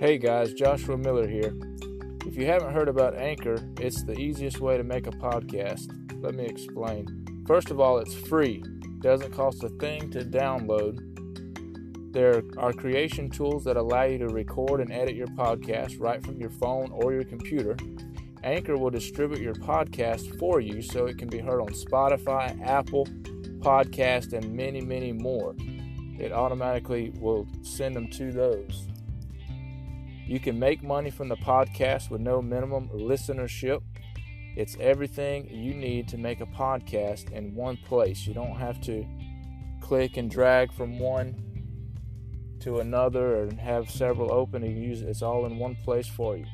Hey guys, Joshua Miller here. If you haven't heard about Anchor, it's the easiest way to make a podcast. Let me explain. First of all, it's free, doesn't cost a thing to download. There are creation tools that allow you to record and edit your podcast right from your phone or your computer. Anchor will distribute your podcast for you so it can be heard on Spotify, Apple, Podcast, and many, many more. It automatically will send them to those. You can make money from the podcast with no minimum listenership. It's everything you need to make a podcast in one place. You don't have to click and drag from one to another and have several open and use it. It's all in one place for you.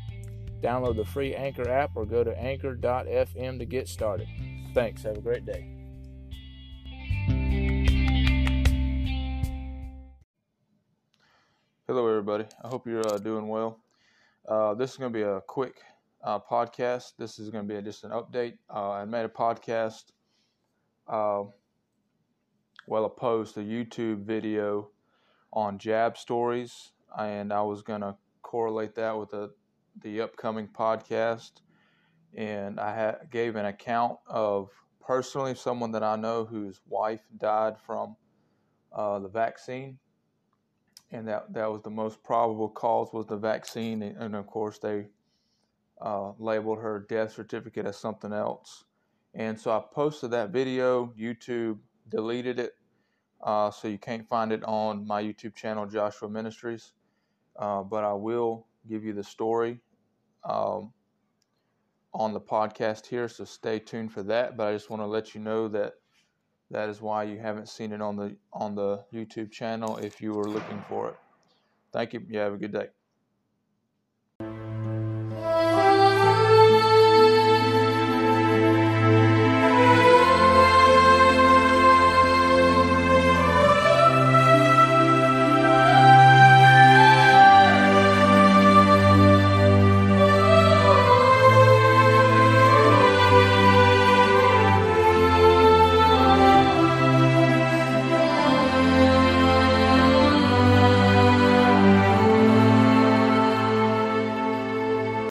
Download the free Anchor app or go to anchor.fm to get started. Thanks. Have a great day. Hello, everybody. I hope you're uh, doing well. Uh, this is going to be a quick uh, podcast. This is going to be just an update. Uh, I made a podcast, uh, well, a post, a YouTube video on jab stories, and I was going to correlate that with the, the upcoming podcast. And I ha- gave an account of personally someone that I know whose wife died from uh, the vaccine and that that was the most probable cause was the vaccine, and, and of course they uh, labeled her death certificate as something else. And so I posted that video. YouTube deleted it, uh, so you can't find it on my YouTube channel, Joshua Ministries. Uh, but I will give you the story um, on the podcast here, so stay tuned for that. But I just want to let you know that that is why you haven't seen it on the on the YouTube channel if you were looking for it. Thank you. You have a good day.